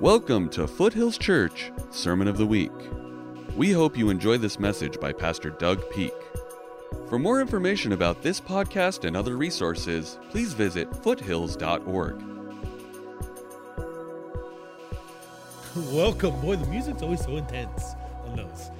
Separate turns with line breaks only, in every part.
Welcome to Foothills Church Sermon of the Week. We hope you enjoy this message by Pastor Doug Peak. For more information about this podcast and other resources, please visit foothills.org.
Welcome. Boy, the music's always so intense on those.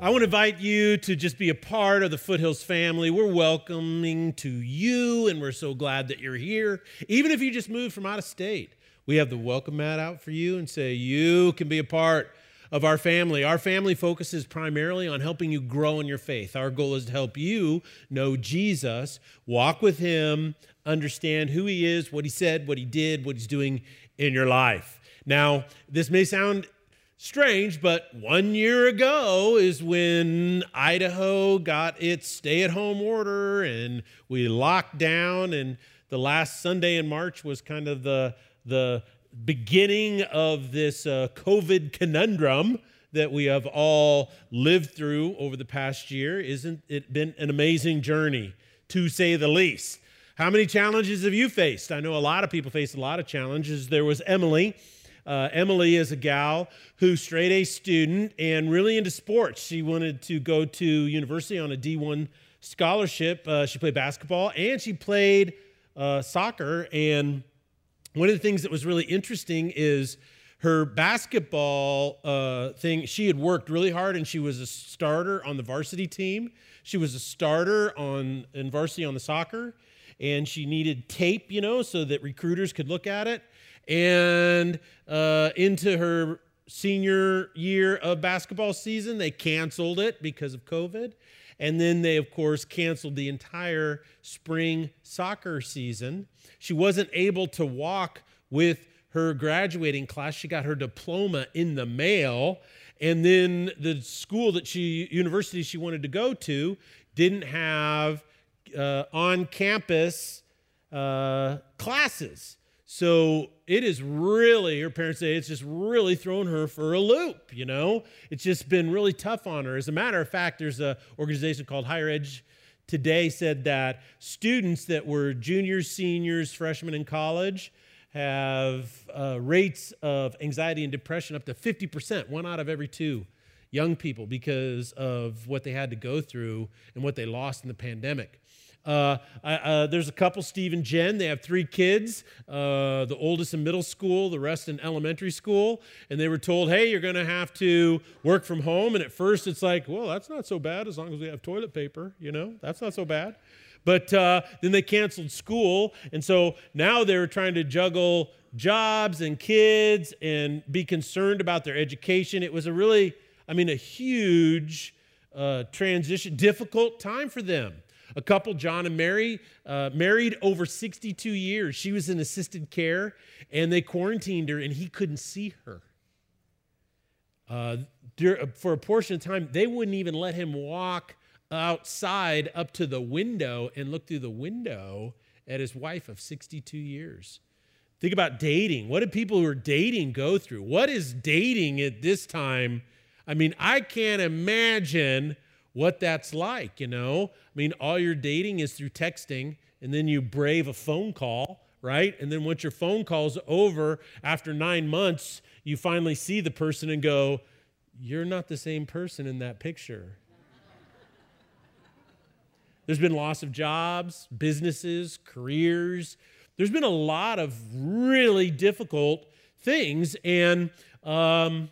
I want to invite you to just be a part of the Foothills family. We're welcoming to you, and we're so glad that you're here. Even if you just moved from out of state, we have the welcome mat out for you and say, You can be a part of our family. Our family focuses primarily on helping you grow in your faith. Our goal is to help you know Jesus, walk with Him, understand who He is, what He said, what He did, what He's doing in your life. Now, this may sound strange, but one year ago is when Idaho got its stay at home order and we locked down. And the last Sunday in March was kind of the, the beginning of this uh, COVID conundrum that we have all lived through over the past year. Isn't it been an amazing journey, to say the least? How many challenges have you faced? I know a lot of people faced a lot of challenges. There was Emily. Uh, Emily is a gal who's straight A student and really into sports. She wanted to go to university on a D1 scholarship. Uh, she played basketball and she played uh, soccer. And one of the things that was really interesting is her basketball uh, thing. She had worked really hard and she was a starter on the varsity team. She was a starter on in varsity on the soccer, and she needed tape, you know, so that recruiters could look at it. And uh, into her senior year of basketball season, they canceled it because of COVID. And then they, of course, canceled the entire spring soccer season. She wasn't able to walk with her graduating class. She got her diploma in the mail. And then the school that she, university she wanted to go to, didn't have uh, on campus uh, classes. So it is really, her parents say, it's just really thrown her for a loop, you know? It's just been really tough on her. As a matter of fact, there's an organization called Higher Ed Today said that students that were juniors, seniors, freshmen in college have uh, rates of anxiety and depression up to 50%, one out of every two young people, because of what they had to go through and what they lost in the pandemic. Uh, uh, there's a couple, Steve and Jen. They have three kids, uh, the oldest in middle school, the rest in elementary school. And they were told, hey, you're going to have to work from home. And at first, it's like, well, that's not so bad as long as we have toilet paper, you know, that's not so bad. But uh, then they canceled school. And so now they're trying to juggle jobs and kids and be concerned about their education. It was a really, I mean, a huge uh, transition, difficult time for them. A couple, John and Mary, uh, married over 62 years. She was in assisted care, and they quarantined her, and he couldn't see her. Uh, for a portion of time, they wouldn't even let him walk outside up to the window and look through the window at his wife of 62 years. Think about dating. What do people who are dating go through? What is dating at this time? I mean, I can't imagine what that's like, you know? I mean, all your dating is through texting, and then you brave a phone call, right? And then once your phone call's over, after nine months, you finally see the person and go, You're not the same person in that picture. There's been loss of jobs, businesses, careers. There's been a lot of really difficult things. And um,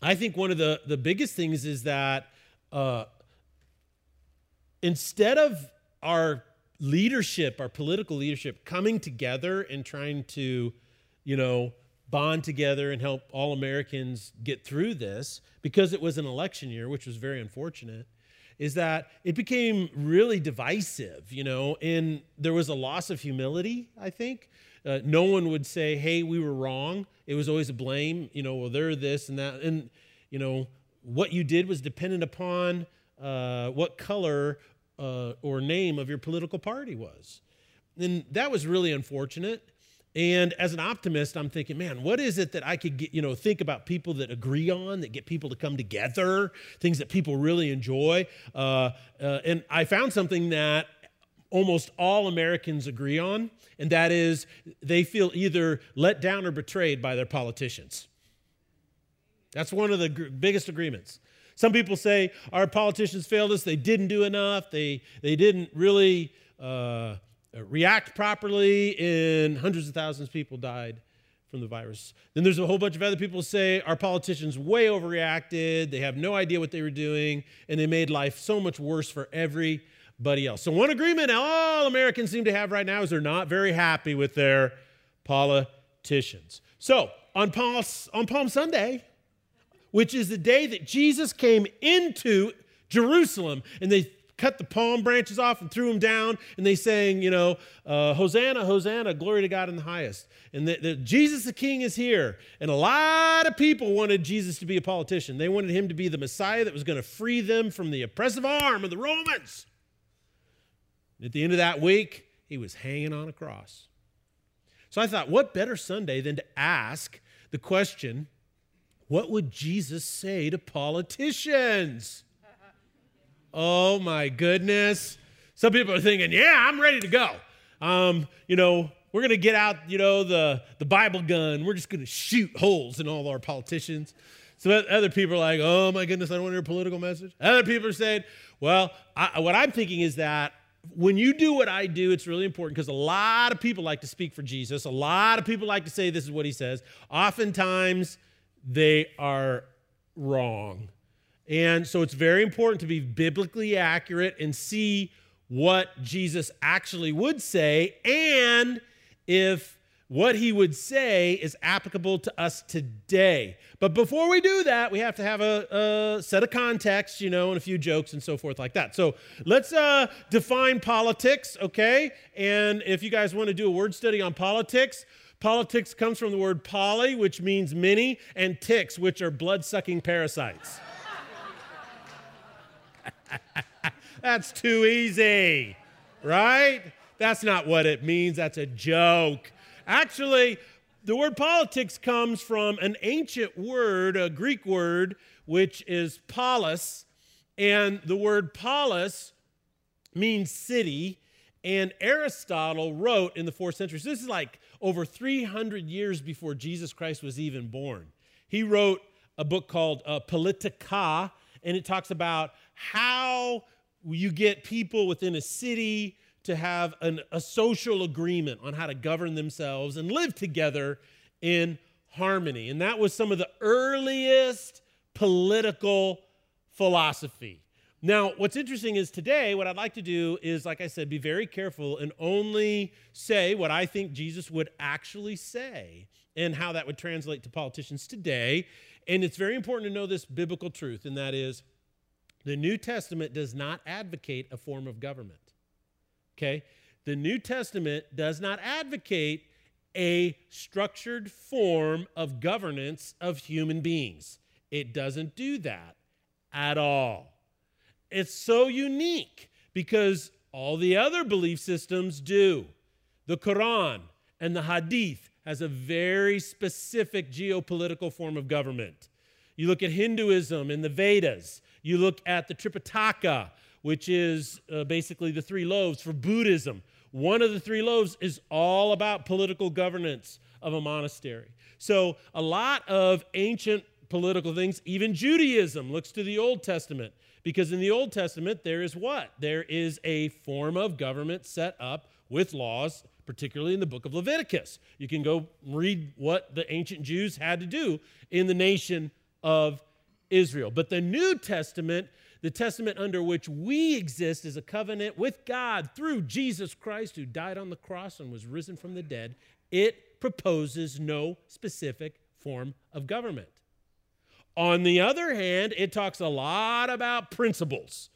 I think one of the, the biggest things is that uh, instead of our leadership, our political leadership, coming together and trying to, you know, bond together and help all Americans get through this, because it was an election year, which was very unfortunate, is that it became really divisive, you know, and there was a loss of humility, I think. Uh, no one would say, hey, we were wrong. It was always a blame, you know, well, they're this and that. And, you know, what you did was dependent upon uh, what color uh, or name of your political party was. And that was really unfortunate. And as an optimist, I'm thinking, man, what is it that I could get, you know, think about people that agree on, that get people to come together, things that people really enjoy. Uh, uh, and I found something that almost all Americans agree on, and that is they feel either let down or betrayed by their politicians. That's one of the gr- biggest agreements. Some people say our politicians failed us. They didn't do enough. They, they didn't really uh, react properly, and hundreds of thousands of people died from the virus. Then there's a whole bunch of other people say our politicians way overreacted. They have no idea what they were doing, and they made life so much worse for everybody else. So, one agreement all Americans seem to have right now is they're not very happy with their politicians. So, on Palm, on Palm Sunday, which is the day that Jesus came into Jerusalem, and they cut the palm branches off and threw them down, and they sang, you know, uh, Hosanna, Hosanna, glory to God in the highest. And the, Jesus the King is here. And a lot of people wanted Jesus to be a politician. They wanted him to be the Messiah that was going to free them from the oppressive arm of the Romans. At the end of that week, he was hanging on a cross. So I thought, what better Sunday than to ask the question, what would Jesus say to politicians? Oh my goodness. Some people are thinking, yeah, I'm ready to go. Um, you know, we're going to get out, you know, the, the Bible gun. We're just going to shoot holes in all our politicians. So other people are like, oh my goodness, I don't want to hear a political message. Other people are saying, well, I, what I'm thinking is that when you do what I do, it's really important because a lot of people like to speak for Jesus. A lot of people like to say this is what he says. Oftentimes, they are wrong. And so it's very important to be biblically accurate and see what Jesus actually would say and if what he would say is applicable to us today. But before we do that, we have to have a, a set of context, you know, and a few jokes and so forth like that. So let's uh, define politics, okay? And if you guys want to do a word study on politics, politics comes from the word poly, which means many, and ticks, which are blood sucking parasites. That's too easy, right? That's not what it means. That's a joke. Actually, the word politics comes from an ancient word, a Greek word, which is polis. And the word polis means city. And Aristotle wrote in the fourth century, so this is like over 300 years before Jesus Christ was even born. He wrote a book called uh, Politica, and it talks about how you get people within a city to have an, a social agreement on how to govern themselves and live together in harmony. And that was some of the earliest political philosophy. Now, what's interesting is today, what I'd like to do is, like I said, be very careful and only say what I think Jesus would actually say and how that would translate to politicians today. And it's very important to know this biblical truth, and that is the New Testament does not advocate a form of government. Okay? The New Testament does not advocate a structured form of governance of human beings. It doesn't do that at all. It's so unique because all the other belief systems do. The Quran and the Hadith has a very specific geopolitical form of government. You look at Hinduism and the Vedas, you look at the Tripitaka, which is uh, basically the three loaves for Buddhism. One of the three loaves is all about political governance of a monastery. So, a lot of ancient political things, even Judaism, looks to the Old Testament because in the Old Testament, there is what? There is a form of government set up with laws, particularly in the book of Leviticus. You can go read what the ancient Jews had to do in the nation of Israel. But the New Testament, the testament under which we exist, is a covenant with God through Jesus Christ, who died on the cross and was risen from the dead. It proposes no specific form of government. On the other hand, it talks a lot about principles.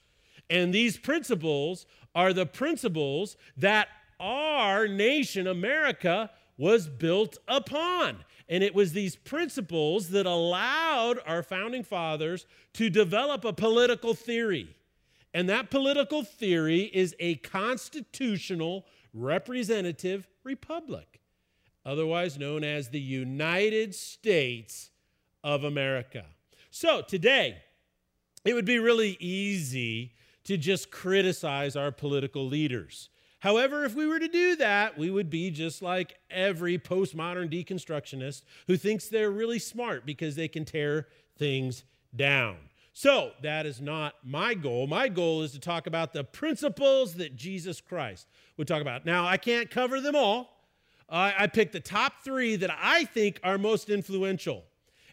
And these principles are the principles that our nation, America, was built upon. And it was these principles that allowed our founding fathers to develop a political theory. And that political theory is a constitutional representative republic, otherwise known as the United States of America. So today, it would be really easy to just criticize our political leaders However, if we were to do that, we would be just like every postmodern deconstructionist who thinks they're really smart because they can tear things down. So, that is not my goal. My goal is to talk about the principles that Jesus Christ would talk about. Now, I can't cover them all. I, picked the top three that I think are most influential.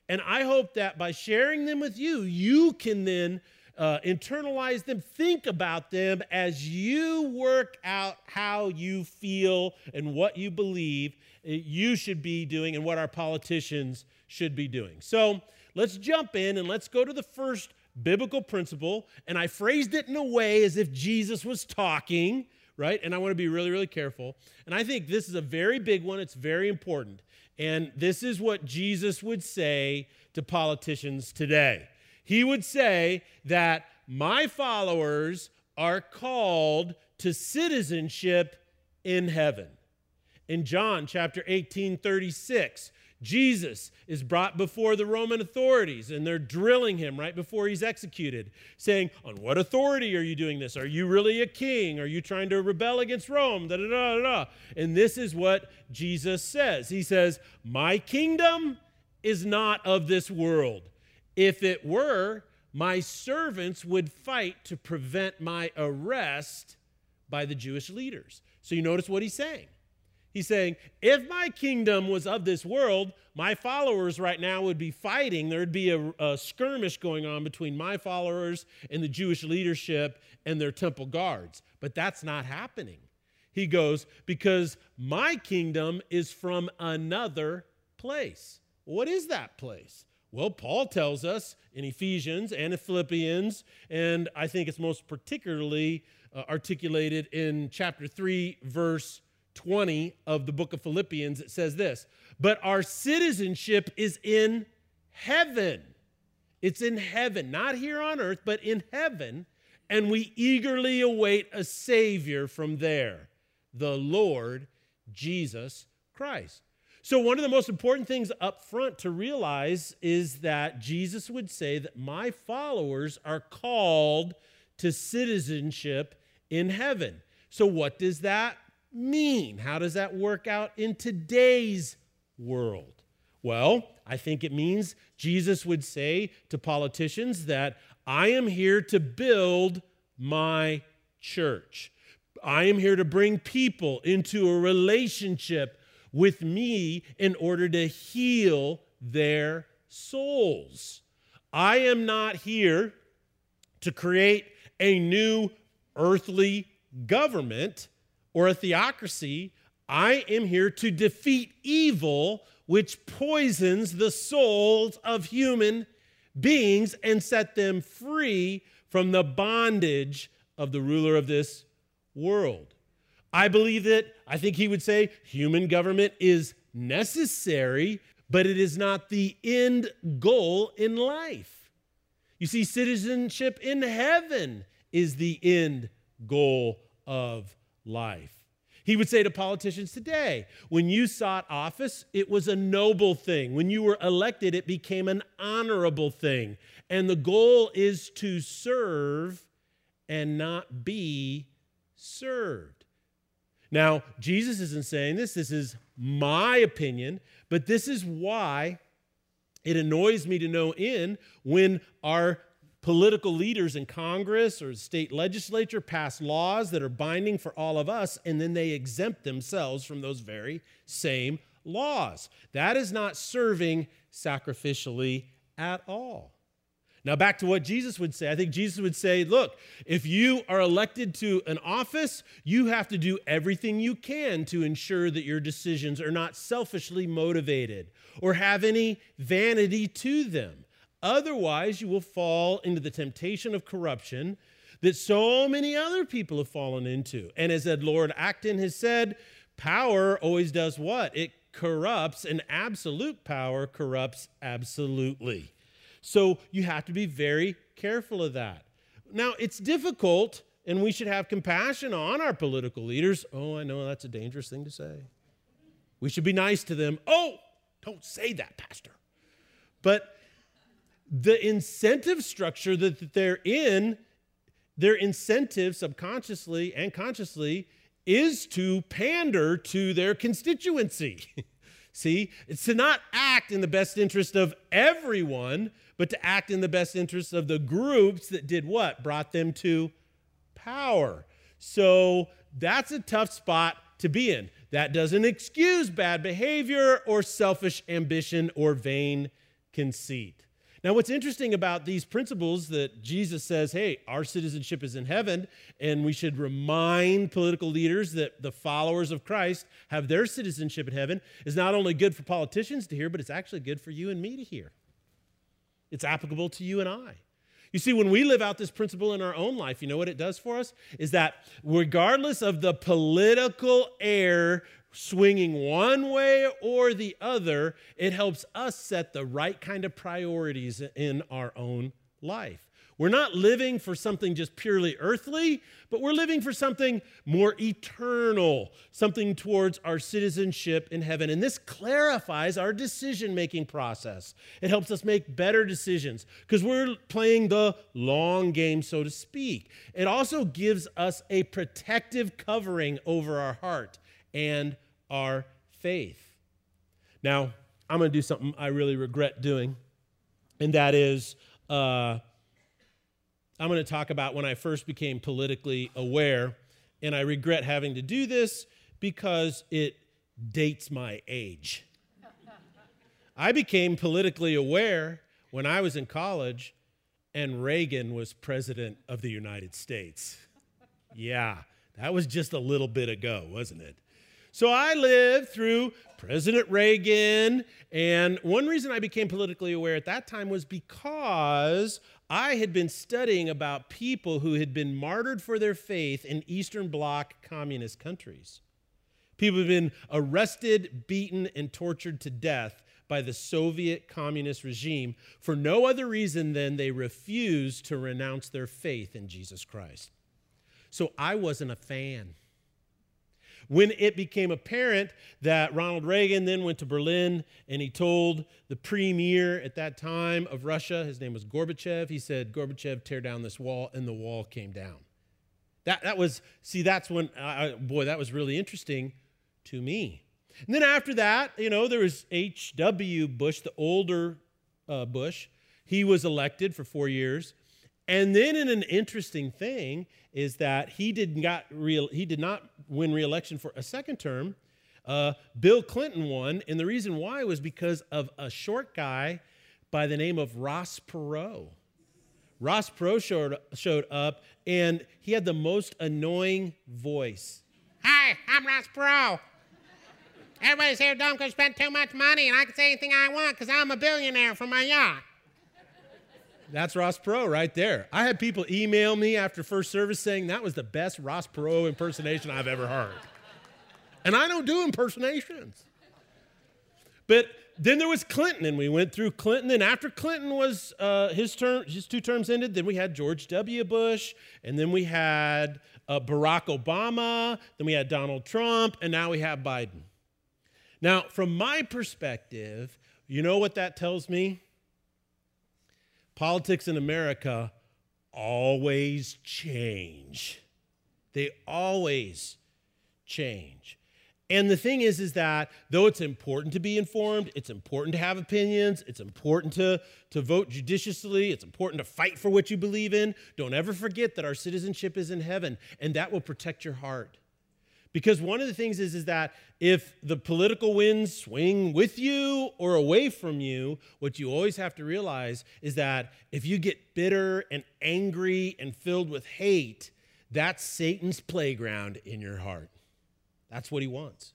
And I hope that by sharing them with you, you can then uh, internalize them, think about them as you work out how you feel and what you believe you should be doing and what our politicians should be doing. So, let's jump in and let's go to the first biblical principle. And I phrased it in a way as if Jesus was talking, right? And I want to be really, really careful. And I think this is a very big one, it's very important. And this is what Jesus would say to politicians today. He would say that my followers are called to citizenship in heaven. In John chapter 18, 36, Jesus is brought before the Roman authorities and they're drilling him right before he's executed, saying, On what authority are you doing this? Are you really a king? Are you trying to rebel against Rome? Da, da, da, da. da. And this is what Jesus says He says, My kingdom is not of this world. If it were, my servants would fight to prevent my arrest by the Jewish leaders. So you notice what he's saying. He's saying, if my kingdom was of this world, my followers right now would be fighting. There'd be a, a, skirmish going on between my followers and the Jewish leadership and their temple guards. But that's not happening. He goes, because my kingdom is from another place. What is that place? Well, Paul tells us in Ephesians and in Philippians, and I think it's most particularly uh, articulated in chapter 3, verse 20 of the book of Philippians, it says this But our citizenship is in heaven. It's in heaven, not here on earth, but in heaven. And we eagerly await a Savior from there, the Lord Jesus Christ. So, one of the most important things up front to realize is that Jesus would say that my followers are called to citizenship in heaven. So, what does that mean? How does that work out in today's world? Well, I think it means Jesus would say to politicians that I am here to build my church. I am here to bring people into a relationship with me in order to heal their souls. I am not here to create a new earthly government or a theocracy. I am here to defeat evil, which poisons the souls of human beings and set them free from the bondage of the ruler of this world. I believe that, I think he would say, human government is necessary, but it is not the end goal in life. You see, citizenship in heaven is the end goal of life. He would say to politicians today, when you sought office, it was a noble thing. When you were elected, it became an honorable thing. And the goal is to serve and not be served. Now, Jesus isn't saying this, this is my opinion, but this is why it annoys me to no end when our political leaders in Congress or state legislature pass laws that are binding for all of us, and then they exempt themselves from those very same laws. That is not serving sacrificially at all. Now, back to what Jesus would say. I think Jesus would say, look, if you are elected to an office, you have to do everything you can to ensure that your decisions are not selfishly motivated or have any vanity to them. Otherwise, you will fall into the temptation of corruption that so many other people have fallen into. And as Ed Lord Acton has said, power always does what? It corrupts, and absolute power corrupts absolutely. So you have to be very careful of that. Now, it's difficult, and we should have compassion on our political leaders. Oh, I know that's a dangerous thing to say. We should be nice to them. Oh, don't say that, Pastor. But the incentive structure that they're in, their incentive subconsciously and consciously is to pander to their constituency. See, it's to not act in the best interest of everyone, but to act in the best interest of the groups that did what? Brought them to power. So that's a tough spot to be in. That doesn't excuse bad behavior or selfish ambition or vain conceit. Now, what's interesting about these principles that Jesus says, hey, our citizenship is in heaven, and we should remind political leaders that the followers of Christ have their citizenship in heaven, is not only good for politicians to hear, but it's actually good for you and me to hear. It's applicable to you and I. You see, when we live out this principle in our own life, you know what it does for us? Is that regardless of the political air swinging one way or the other, it helps us set the right kind of priorities in our own life. We're not living for something just purely earthly, but we're living for something more eternal, something towards our citizenship in heaven. And this clarifies our decision making process. It helps us make better decisions because we're playing the long game, so to speak. It also gives us a protective covering over our heart and our faith. Now, I'm going to do something I really regret doing, and that is uh, I'm going to talk about when I first became politically aware, and I regret having to do this because it dates my age. I became politically aware when I was in college and Reagan was president of the United States. Yeah, that was just a little bit ago, wasn't it? So I lived through President Reagan, and one reason I became politically aware at that time was because I had been studying about people who had been martyred for their faith in Eastern Bloc communist countries. People had been arrested, beaten, and tortured to death by the Soviet communist regime for no other reason than they refused to renounce their faith in Jesus Christ. So I wasn't a fan. When it became apparent that Ronald Reagan then went to Berlin and he told the premier at that time of Russia, his name was Gorbachev, he said, Gorbachev, tear down this wall, and the wall came down. That, that was, see, that's when, uh, boy, that was really interesting to me. And then after that, you know, there was H.W. Bush, the older uh, Bush. He was elected for four years. And then, in an interesting thing, is that he did not real, he did not win re-election for a second term. Uh, Bill Clinton won, and the reason why was because of a short guy by the name of Ross Perot. Ross Perot showed, showed up, and he had the most annoying voice.
Hi, I'm Ross Perot. Everybody's here dumb because spent too much money, and I can say anything I want because I'm a billionaire from my yacht.
That's Ross Perot right there. I had people email me after first service saying that was the best Ross Perot impersonation I've ever heard. And I don't do impersonations. But then there was Clinton, and we went through Clinton. And after Clinton was uh, his term, his two terms ended, then we had George W. Bush, and then we had uh, Barack Obama, then we had Donald Trump, and now we have Biden. Now, from my perspective, you know what that tells me? Politics in America always change. They always change. And the thing is, is that though it's important to be informed, it's important to have opinions, it's important to, to vote judiciously, it's important to fight for what you believe in, don't ever forget that our citizenship is in heaven, and that will protect your heart. Because one of the things is, is that if the political winds swing with you or away from you, what you always have to realize is that if you get bitter and angry and filled with hate, that's Satan's playground in your heart. That's what he wants.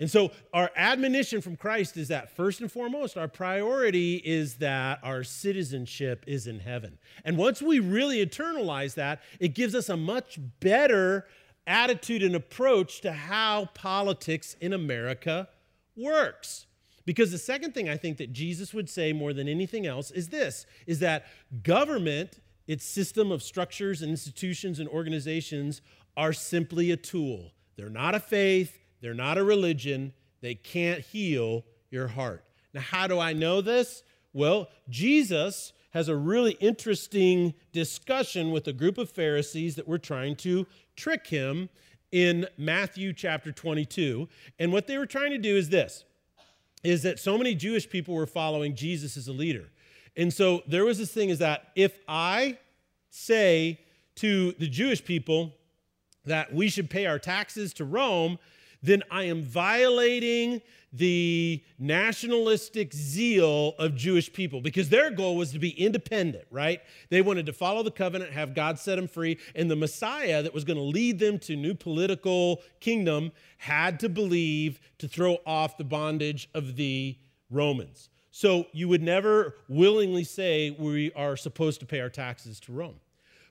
And so, our admonition from Christ is that first and foremost, our priority is that our citizenship is in heaven. And once we really internalize that, it gives us a much better attitude and approach to how politics in America works. Because the second thing I think that Jesus would say more than anything else is this is that government, its system of structures and institutions and organizations are simply a tool. They're not a faith, they're not a religion, they can't heal your heart. Now, how do I know this? Well, Jesus has a really interesting discussion with a group of Pharisees that were trying to trick him in Matthew chapter 22. And what they were trying to do is this is that so many Jewish people were following Jesus as a leader. And so there was this thing is that if I say to the Jewish people that we should pay our taxes to Rome, then I am violating the nationalistic zeal of Jewish people because their goal was to be independent, right? They wanted to follow the covenant, have God set them free, and the Messiah that was going to lead them to new political kingdom had to believe to throw off the bondage of the Romans. So you would never willingly say we are supposed to pay our taxes to Rome.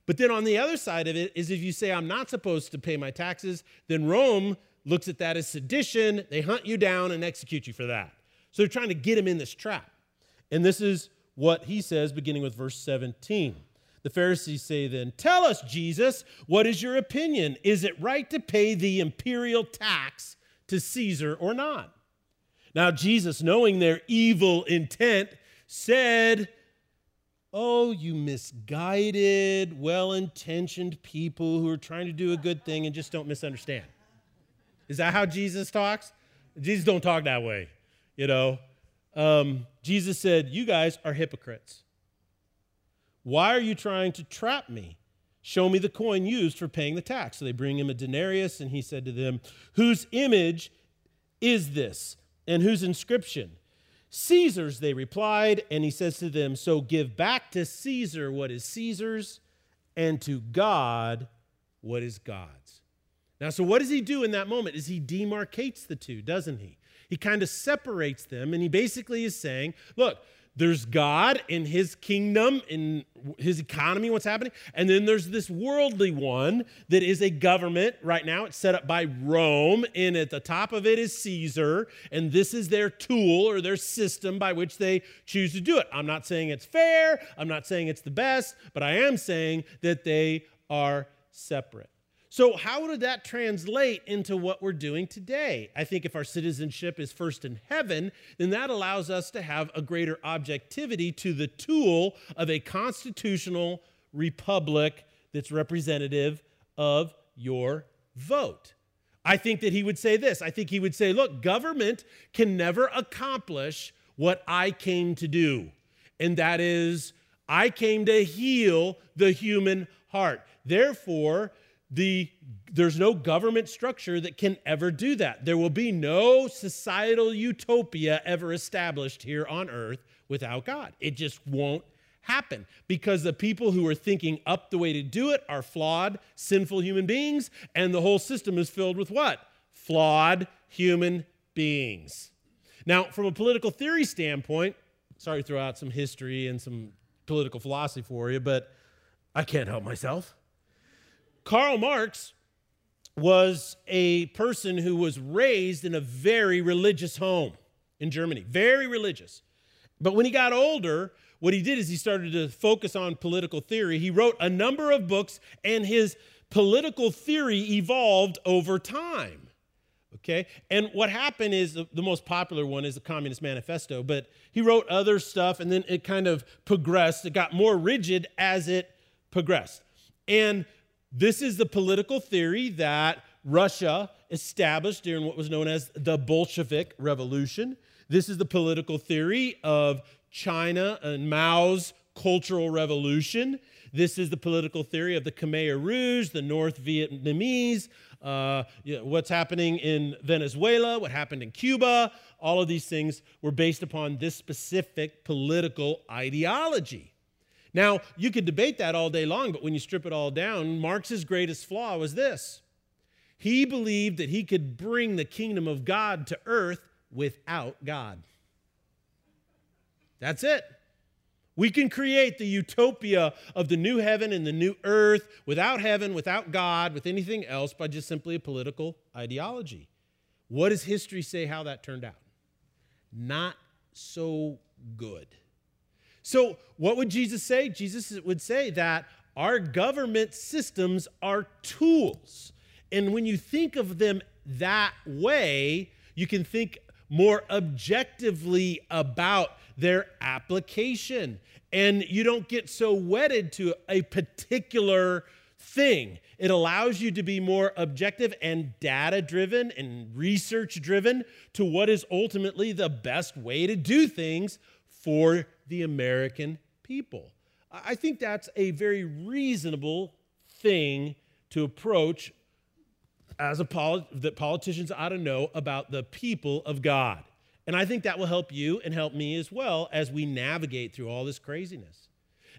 But then on the other side of it is if you say I'm not supposed to pay my taxes, then Rome looks at that as sedition. They hunt you down and execute you for that. So they're trying to get him in this trap. And this is what he says, beginning with verse 17. The Pharisees say then, Tell us, Jesus, what is your opinion? Is it right to pay the imperial tax to Caesar or not? Now, Jesus, knowing their evil intent, said, Oh, you misguided, well intentioned people who are trying to do a good thing and just don't misunderstand. Is that how Jesus talks? Jesus don't talk that way, you know. Um, Jesus said, "You guys are hypocrites. Why are you trying to trap me? Show me the coin used for paying the tax." So they bring him a denarius, and he said to them, "Whose image is this, and whose inscription?" Caesar's, they replied, and he says to them, So give back to Caesar what is Caesar's, and to God what is God's. Now, so what does he do in that moment? Is he demarcates the two, doesn't he? He kind of separates them, and he basically is saying, look, there's God in his kingdom, in his economy, what's happening. And then there's this worldly one that is a government. Right now, it's set up by Rome, and at the top of it is Caesar. And this is their tool or their system by which they choose to do it. I'm not saying it's fair, I'm not saying it's the best, but I am saying that they are separate. So, how did that translate into what we're doing today? I think if our citizenship is first in heaven, then that allows us to have a greater objectivity to the tool of a constitutional republic that's representative of your vote. I think that he would say this I think he would say, look, government can never accomplish what I came to do, and that is, I came to heal the human heart. Therefore, the there's no government structure that can ever do that. There will be no societal utopia ever established here on earth without God. It just won't happen because the people who are thinking up the way to do it are flawed, sinful human beings, and the whole system is filled with what? Flawed human beings. Now, from a political theory standpoint, sorry to throw out some history and some political philosophy for you, but I can't help myself. Karl Marx was a person who was raised in a very religious home in Germany, very religious. But when he got older, what he did is he started to focus on political theory. He wrote a number of books, and his political theory evolved over time. Okay? And what happened is the most popular one is the Communist Manifesto, but he wrote other stuff, and then it kind of progressed. It got more rigid as it progressed. And this is the political theory that Russia established during what was known as the Bolshevik Revolution. This is the political theory of China and Mao's Cultural Revolution. This is the political theory of the Khmer Rouge, the North Vietnamese, uh, you know, what's happening in Venezuela, what happened in Cuba. All of these things were based upon this specific political ideology. Now, you could debate that all day long, but when you strip it all down, Marx's greatest flaw was this he believed that he could bring the kingdom of God to earth without God. That's it. We can create the utopia of the new heaven and the new earth without heaven, without God, with anything else by just simply a political ideology. What does history say how that turned out? Not so good. So, what would Jesus say? Jesus would say that our government systems are tools. And when you think of them that way, you can think more objectively about their application. And you don't get so wedded to a particular thing. It allows you to be more objective and data driven and research driven to what is ultimately the best way to do things for the American people. I think that's a very reasonable thing to approach as a that politicians ought to know about the people of God. And I think that will help you and help me as well as we navigate through all this craziness.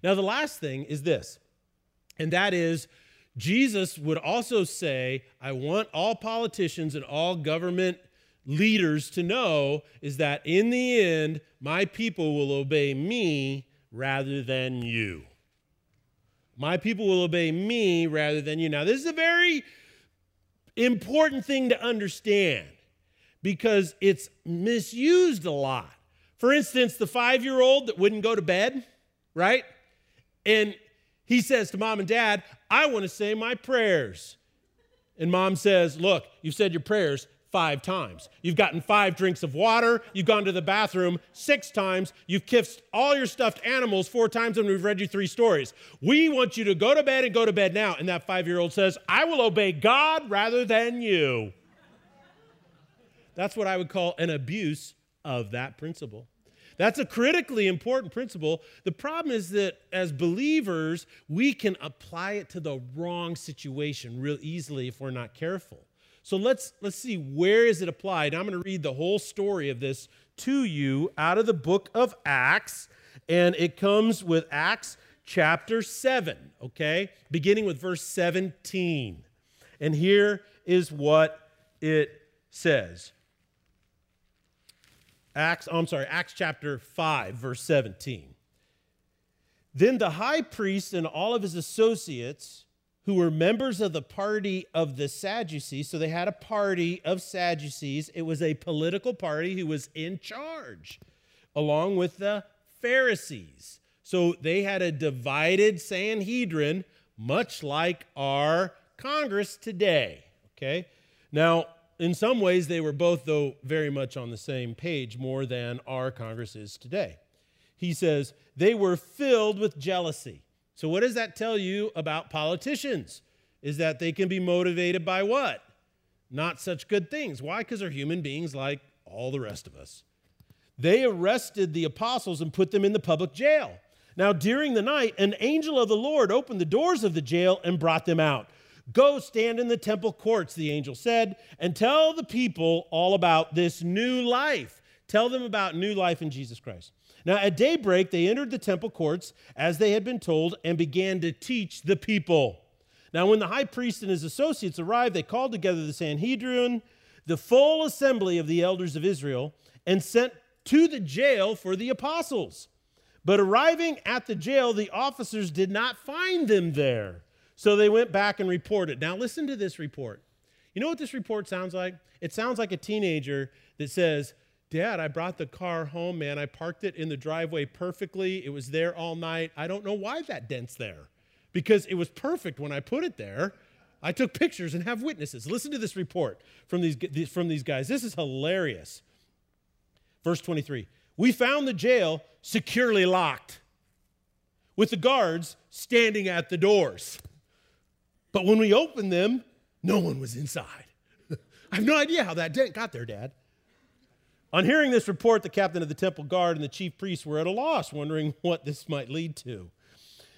Now, the last thing is this, and that is Jesus would also say, I want all politicians and all government leaders to know is that in the end, my people will obey me rather than you. My people will obey me rather than you. Now, this is a very important thing to understand because it's misused a lot. For instance, the five year old that wouldn't go to bed, right? And he says to mom and dad, I want to say my prayers. And mom says, Look, you've said your prayers five times. You've gotten five drinks of water. You've gone to the bathroom six times. You've kissed all your stuffed animals four times, and we've read you three stories. We want you to go to bed and go to bed now. And that five year old says, I will obey God rather than you. That's what I would call an abuse of that principle. That's a critically important principle. The problem is that as believers, we can apply it to the wrong situation real easily if we're not careful. So let's let's see where is it applied. I'm going to read the whole story of this to you out of the book of Acts and it comes with Acts chapter 7, okay? Beginning with verse 17. And here is what it says. Acts, oh, I'm sorry, Acts chapter 5, verse 17. Then the high priest and all of his associates who were members of the party of the Sadducees. So they had a party of Sadducees. It was a political party who was in charge, along with the Pharisees. So they had a divided Sanhedrin, much like our Congress today. Okay? Now, in some ways, they were both, though, very much on the same page, more than our Congress is today. He says, they were filled with jealousy. So, what does that tell you about politicians? Is that they can be motivated by what? Not such good things. Why? Because they're human beings like all the rest of us. They arrested the apostles and put them in the public jail. Now, during the night, an angel of the Lord opened the doors of the jail and brought them out. Go stand in the temple courts, the angel said, and tell the people all about this new life. Tell them about new life in Jesus Christ. Now, at daybreak, they entered the temple courts as they had been told and began to teach the people. Now, when the high priest and his associates arrived, they called together the Sanhedrin, the full assembly of the elders of Israel, and sent to the jail for the apostles. But arriving at the jail, the officers did not find them there. So they went back and reported. Now, listen to this report. You know what this report sounds like? It sounds like a teenager that says, Dad, I brought the car home, man. I parked it in the driveway perfectly. It was there all night. I don't know why that dent's there because it was perfect when I put it there. I took pictures and have witnesses. Listen to this report from these, from these guys. This is hilarious. Verse 23 We found the jail securely locked with the guards standing at the doors. But when we opened them, no one was inside. I have no idea how that dent got there, Dad. On hearing this report, the captain of the temple guard and the chief priests were at a loss, wondering what this might lead to.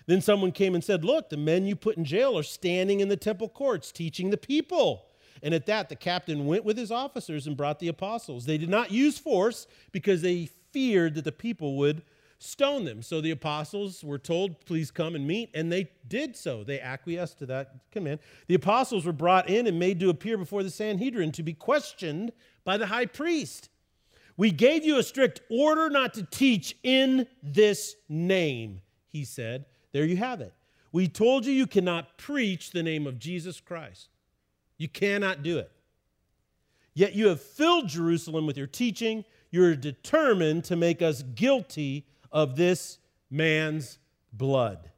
Then someone came and said, Look, the men you put in jail are standing in the temple courts teaching the people. And at that, the captain went with his officers and brought the apostles. They did not use force because they feared that the people would stone them. So the apostles were told, Please come and meet. And they did so. They acquiesced to that command. The apostles were brought in and made to appear before the Sanhedrin to be questioned by the high priest. We gave you a strict order not to teach in this name, he said. There you have it. We told you you cannot preach the name of Jesus Christ. You cannot do it. Yet you have filled Jerusalem with your teaching. You're determined to make us guilty of this man's blood.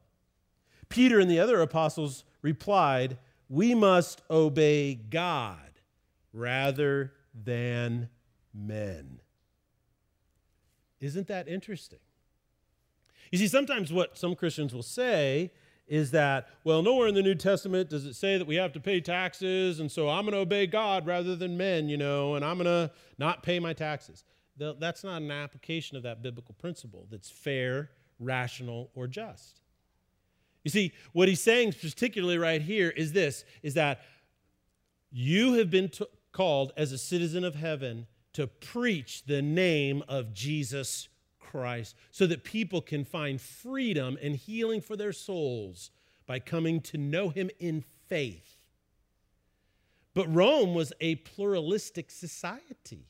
Peter and the other apostles replied, We must obey God rather than men. Isn't that interesting? You see, sometimes what some Christians will say is that, well, nowhere in the New Testament does it say that we have to pay taxes, and so I'm going to obey God rather than men, you know, and I'm going to not pay my taxes. That's not an application of that biblical principle that's fair, rational, or just. You see, what he's saying particularly right here is this is that you have been t- called as a citizen of heaven to preach the name of Jesus Christ so that people can find freedom and healing for their souls by coming to know him in faith. But Rome was a pluralistic society.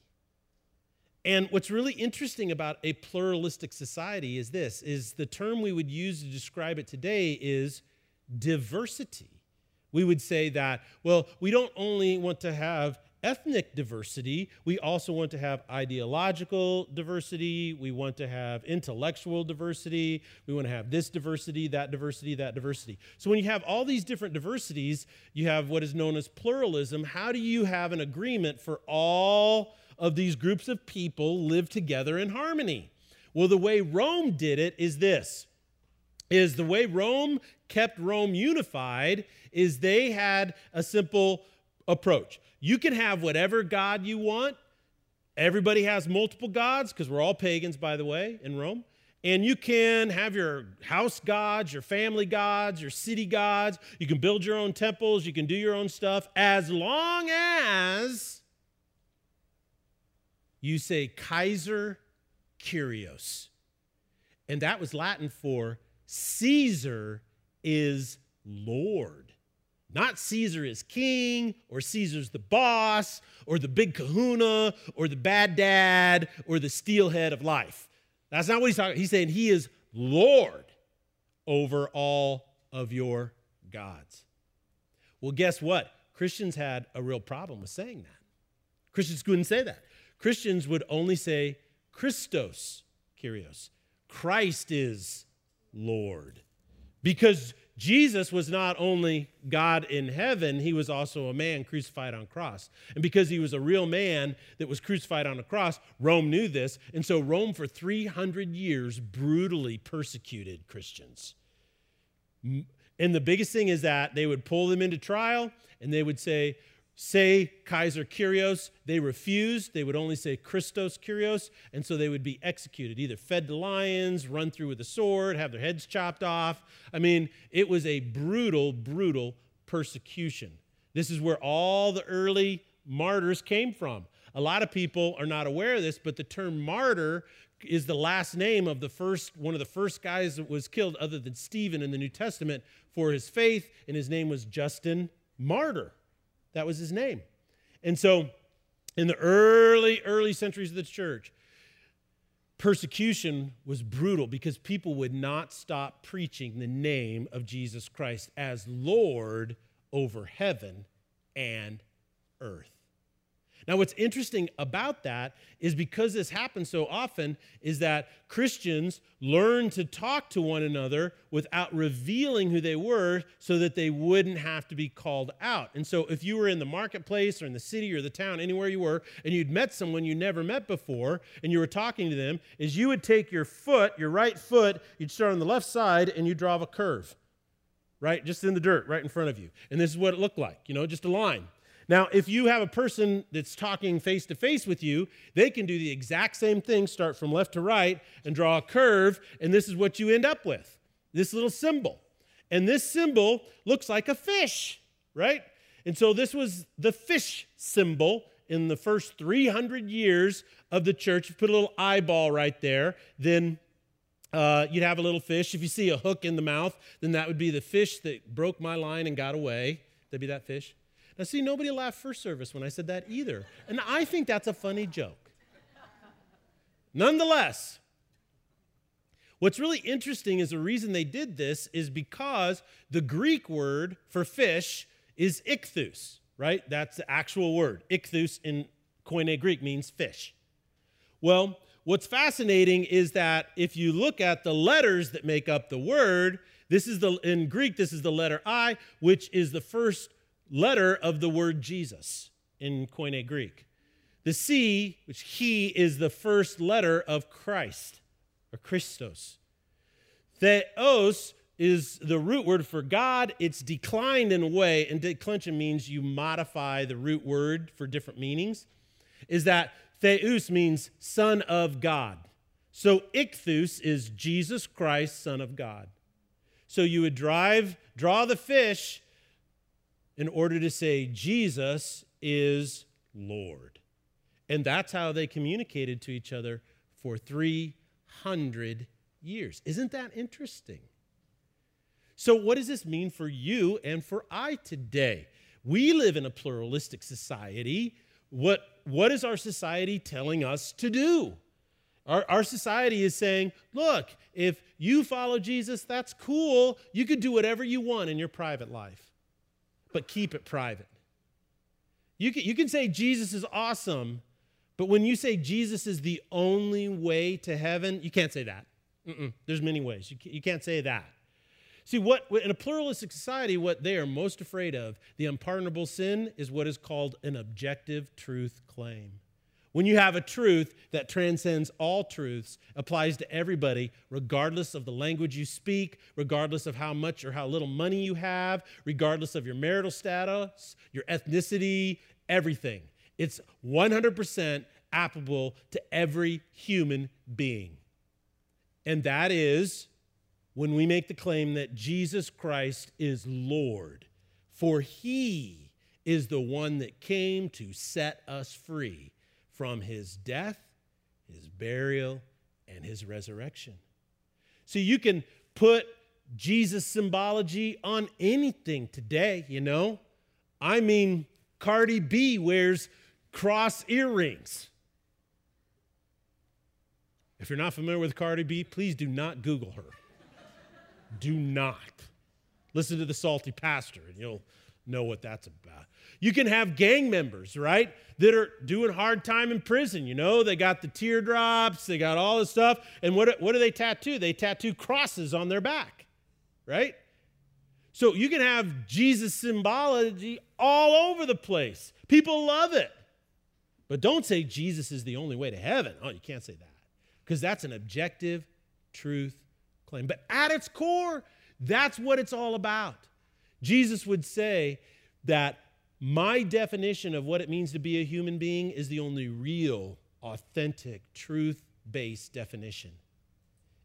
And what's really interesting about a pluralistic society is this is the term we would use to describe it today is diversity. We would say that, well, we don't only want to have ethnic diversity, we also want to have ideological diversity, we want to have intellectual diversity, we want to have this diversity, that diversity, that diversity. So when you have all these different diversities, you have what is known as pluralism. How do you have an agreement for all of these groups of people live together in harmony? Well, the way Rome did it is this is the way Rome kept Rome unified is they had a simple approach. You can have whatever God you want. Everybody has multiple gods because we're all pagans, by the way, in Rome. And you can have your house gods, your family gods, your city gods. You can build your own temples. You can do your own stuff as long as you say Kaiser Kyrios. And that was Latin for Caesar is Lord. Not Caesar is king, or Caesar's the boss, or the big kahuna, or the bad dad, or the steelhead of life. That's not what he's talking. He's saying he is Lord over all of your gods. Well, guess what? Christians had a real problem with saying that. Christians couldn't say that. Christians would only say Christos, Kyrios. Christ is Lord. Because Jesus was not only God in heaven, he was also a man crucified on a cross. And because he was a real man that was crucified on a cross, Rome knew this. And so Rome for 300 years brutally persecuted Christians. And the biggest thing is that they would pull them into trial and they would say, say Kaiser Kyrios. They refused. They would only say Christos Kyrios. And so they would be executed, either fed to lions, run through with a sword, have their heads chopped off. I mean, it was a brutal, brutal persecution. This is where all the early martyrs came from. A lot of people are not aware of this, but the term martyr is the last name of the first one of the first guys that was killed other than Stephen in the New Testament for his faith and his name was Justin Martyr. That was his name. And so, in the early, early centuries of the church, persecution was brutal because people would not stop preaching the name of Jesus Christ as Lord over heaven and earth. Now, what's interesting about that is because this happens so often, is that Christians learn to talk to one another without revealing who they were so that they wouldn't have to be called out. And so, if you were in the marketplace or in the city or the town, anywhere you were, and you'd met someone you never met before, and you were talking to them, is you would take your foot, your right foot, you'd start on the left side, and you draw a curve, right? Just in the dirt, right in front of you. And this is what it looked like, you know, just a line. Now, if you have a person that's talking face to face with you, they can do the exact same thing, start from left to right and draw a curve, and this is what you end up with this little symbol. And this symbol looks like a fish, right? And so this was the fish symbol in the first 300 years of the church. You put a little eyeball right there, then uh, you'd have a little fish. If you see a hook in the mouth, then that would be the fish that broke my line and got away. That'd be that fish. Now, see, nobody laughed first service when I said that either. And I think that's a funny joke. Nonetheless, what's really interesting is the reason they did this is because the Greek word for fish is ichthus, right? That's the actual word. Ichthus in Koine Greek means fish. Well, what's fascinating is that if you look at the letters that make up the word, this is the in Greek this is the letter I, which is the first letter of the word Jesus in Koine Greek. The C, which he is the first letter of Christ or Christos. Theos, is the root word for God. It's declined in a way, and declension means you modify the root word for different meanings. Is that theus means son of God. So ichthus is Jesus Christ, son of God. So you would drive, draw the fish in order to say Jesus is Lord. And that's how they communicated to each other for 300 years. Isn't that interesting? So, what does this mean for you and for I today? We live in a pluralistic society. What, what is our society telling us to do? Our, our society is saying, look, if you follow Jesus, that's cool. You could do whatever you want in your private life, but keep it private. You can, you can say Jesus is awesome, but when you say Jesus is the only way to heaven, you can't say that. Mm-mm. There's many ways. You, you can't say that. See, what in a pluralistic society, what they are most afraid of, the unpardonable sin, is what is called an objective truth claim. When you have a truth that transcends all truths, applies to everybody, regardless of the language you speak, regardless of how much or how little money you have, regardless of your marital status, your ethnicity, everything. It's 100% applicable to every human being. And that is when we make the claim that Jesus Christ is Lord, for he is the one that came to set us free from his death, his burial, and his resurrection. So you can put Jesus symbology on anything today, you know? I mean, Cardi B wears cross earrings. If you're not familiar with Cardi B, please do not Google her. do not. Listen to the salty pastor, and you'll know what that's about. You can have gang members, right, that are doing hard time in prison. You know, they got the teardrops, they got all this stuff. And what, what do they tattoo? They tattoo crosses on their back, right? So you can have Jesus symbology all over the place. People love it. But don't say Jesus is the only way to heaven. Oh, you can't say that because that's an objective truth claim. But at its core, that's what it's all about. Jesus would say that my definition of what it means to be a human being is the only real, authentic, truth based definition.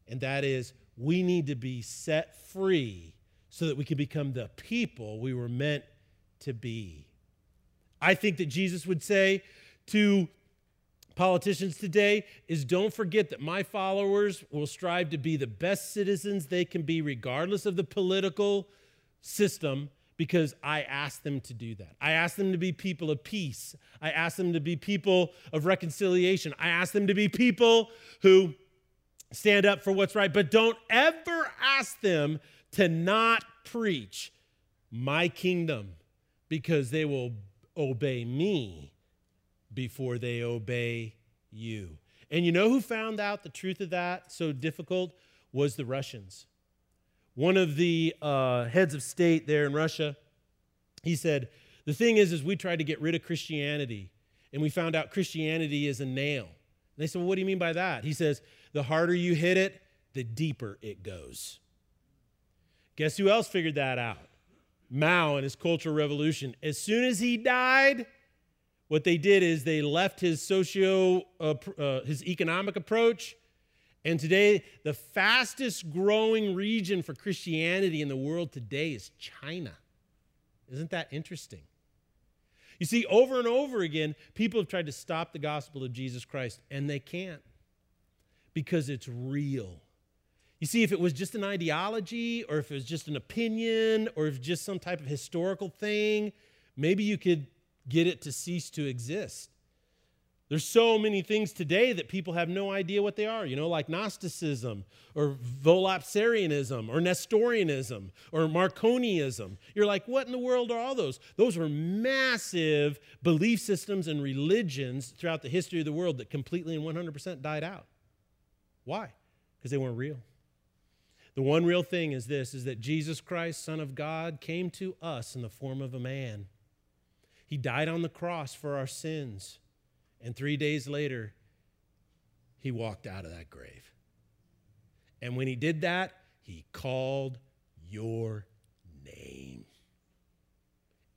And that is, we need to be set free so that we can become the people we were meant to be. I think that Jesus would say to politicians today is don't forget that my followers will strive to be the best citizens they can be, regardless of the political system, because I ask them to do that. I ask them to be people of peace. I ask them to be people of reconciliation. I ask them to be people who stand up for what's right, but don't ever ask them to not preach my kingdom because they will obey me before they obey you. And you know who found out the truth of that so difficult was the Russians. One of the uh, heads of state there in Russia, he said, the thing is, is we tried to get rid of Christianity, and we found out Christianity is a nail. And they said, well, what do you mean by that? He says, the harder you hit it, the deeper it goes. Guess who else figured that out? Mao and his Cultural Revolution. As soon as he died, what they did is they left his socio, uh, uh, his economic approach, and today the fastest growing region for Christianity in the world today is China. Isn't that interesting? You see, over and over again, people have tried to stop the gospel of Jesus Christ, and they can't because it's real. You see, if it was just an ideology, or if it was just an opinion, or if just some type of historical thing, maybe you could get it to cease to exist. There's so many things today that people have no idea what they are, you know, like Gnosticism or Volapsarianism or Nestorianism or Marcionism. You're like, what in the world are all those? Those were massive belief systems and religions throughout the history of the world that completely and 100% died out. Why? Because they weren't real. The one real thing is this is that Jesus Christ, Son of God, came to us in the form of a man. He died on the cross for our sins. And three days later, he walked out of that grave. And when he did that, he called your name.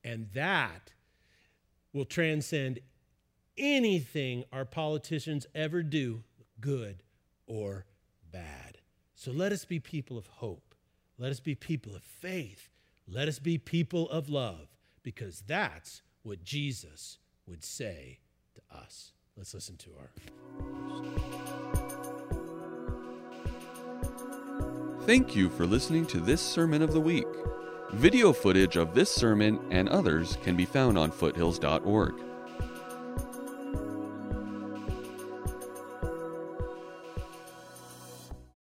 And that will transcend anything our politicians ever do, good or bad. So let us be people of hope. Let us be people of faith. Let us be people of love, because that's what Jesus would say us. Let's listen to our.
Thank you for listening to this Sermon of the Week. Video footage of this sermon and others can be found on foothills.org.